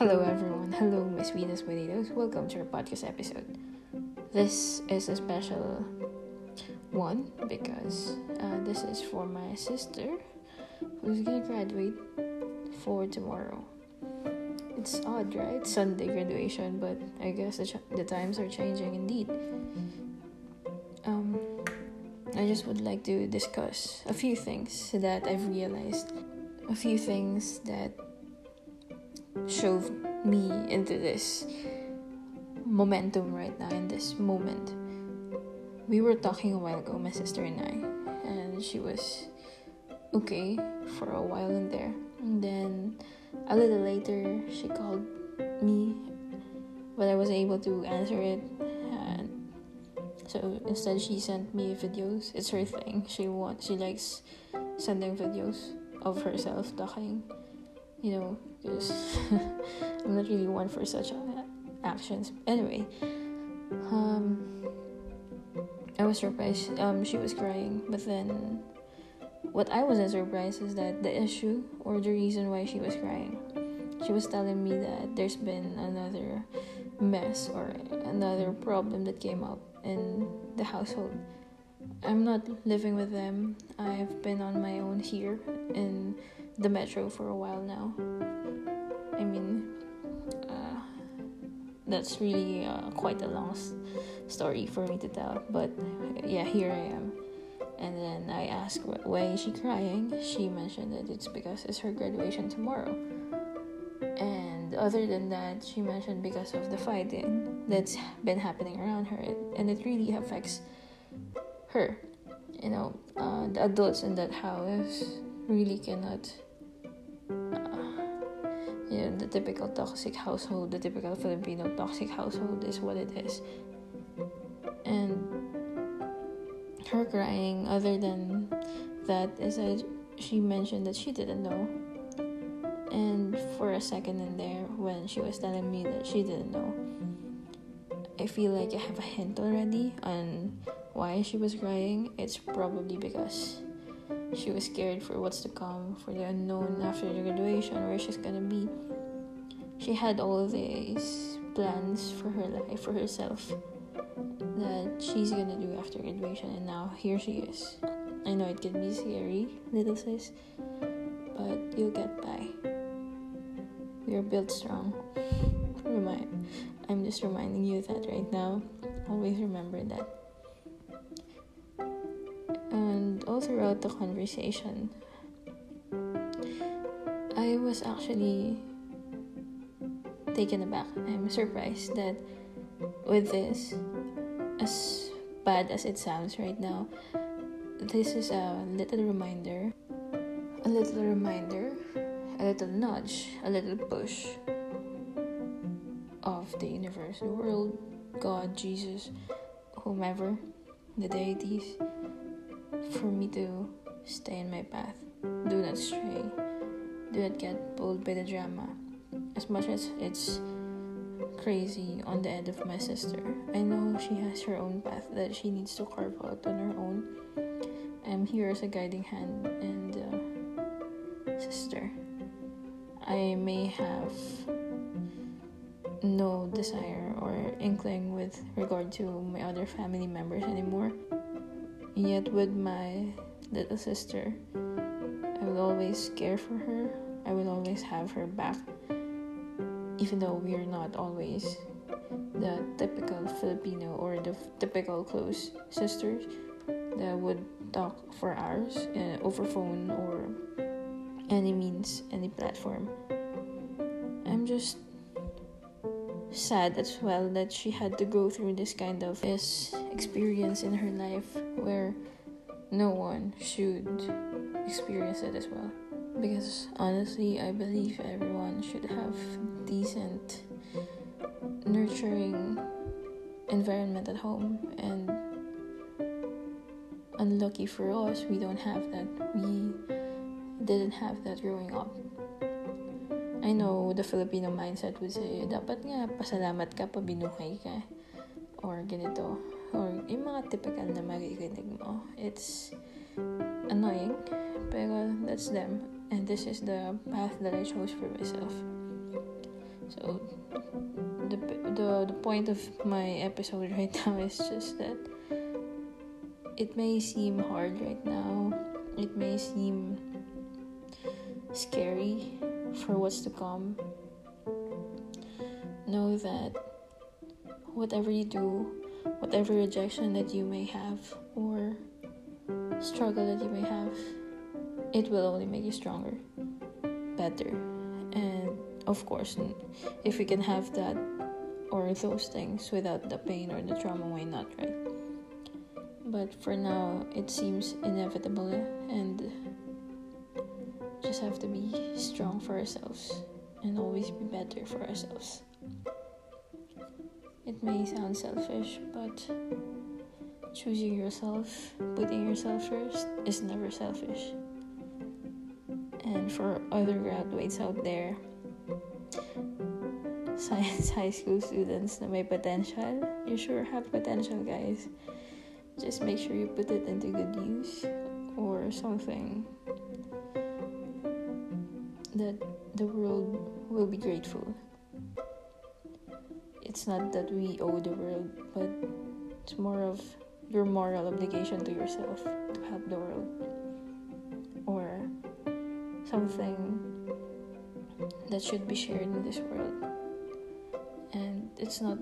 Hello, everyone. Hello, my sweetest potatoes. Welcome to our podcast episode. This is a special one because uh, this is for my sister who's gonna graduate for tomorrow. It's odd, right? Sunday graduation, but I guess the, ch- the times are changing indeed. Um, I just would like to discuss a few things that I've realized, a few things that shoved me into this momentum right now in this moment. We were talking a while ago, my sister and I, and she was okay for a while in there. And then a little later, she called me, but I wasn't able to answer it. And so instead, she sent me videos. It's her thing. She wants, she likes sending videos of herself talking. You know, because I'm not really one for such actions. Anyway, um, I was surprised. Um, she was crying, but then what I wasn't surprised is that the issue or the reason why she was crying. She was telling me that there's been another mess or another problem that came up in the household. I'm not living with them. I've been on my own here in the metro for a while now. I mean, uh, that's really uh, quite a long story for me to tell, but yeah, here I am. And then I asked why is she crying. She mentioned that it's because it's her graduation tomorrow. And other than that, she mentioned because of the fighting that's been happening around her, and it really affects her. You know, uh, the adults in that house really cannot. You know, the typical toxic household, the typical Filipino toxic household is what it is. And her crying, other than that, is that she mentioned that she didn't know. And for a second in there, when she was telling me that she didn't know, I feel like I have a hint already on why she was crying. It's probably because she was scared for what's to come, for the unknown after the graduation, where she's gonna be. She had all these plans for her life, for herself, that she's gonna do after graduation, and now here she is. I know it can be scary, little sis, but you'll get by. We are built strong. Remind, I'm just reminding you that right now. Always remember that. All throughout the conversation, I was actually taken aback. I'm surprised that with this, as bad as it sounds right now, this is a little reminder, a little reminder, a little nudge, a little push of the universe, the world, God, Jesus, whomever, the deities, for me to stay in my path. Do not stray. Do not get pulled by the drama. As much as it's crazy on the end of my sister, I know she has her own path that she needs to carve out on her own. I'm here as a guiding hand and uh, sister. I may have no desire or inkling with regard to my other family members anymore. Yet, with my little sister, I will always care for her. I will always have her back, even though we are not always the typical Filipino or the typical close sisters that would talk for hours uh, over phone or any means, any platform. I'm just sad as well that she had to go through this kind of this experience in her life where no one should experience it as well. Because honestly i believe everyone should have decent nurturing environment at home. And unlucky for us we don't have that. We didn't have that growing up I know the Filipino mindset would say, dapat nga, pasalamat ka pa binuhay ka. Or ganito. Or yung mga typical na marinig mo. It's annoying, pero that's them. And this is the path that I chose for myself. So the the the point of my episode right now is just that it may seem hard right now. It may seem scary for what's to come. Know that whatever you do, whatever rejection that you may have or struggle that you may have, it will only make you stronger, better. And of course, if we can have that or those things without the pain or the trauma, why not, right? But for now, it seems inevitable and just have to be strong for ourselves and always be better for ourselves. It may sound selfish, but choosing yourself, putting yourself first, is never selfish. And for other graduates out there, science high school students na may potential, you sure have potential, guys. Just make sure you put it into good use or something that the world will be grateful. It's not that we owe the world, but it's more of your moral obligation to yourself to help the world. Or something that should be shared in this world. And it's not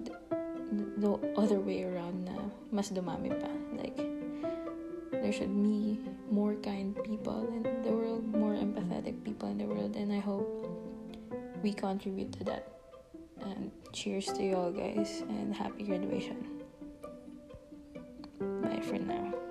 the other way around na mas dumami pa. Like there should be more kind people in the world more empathetic people in the world and i hope we contribute to that and cheers to you all guys and happy graduation Bye for now.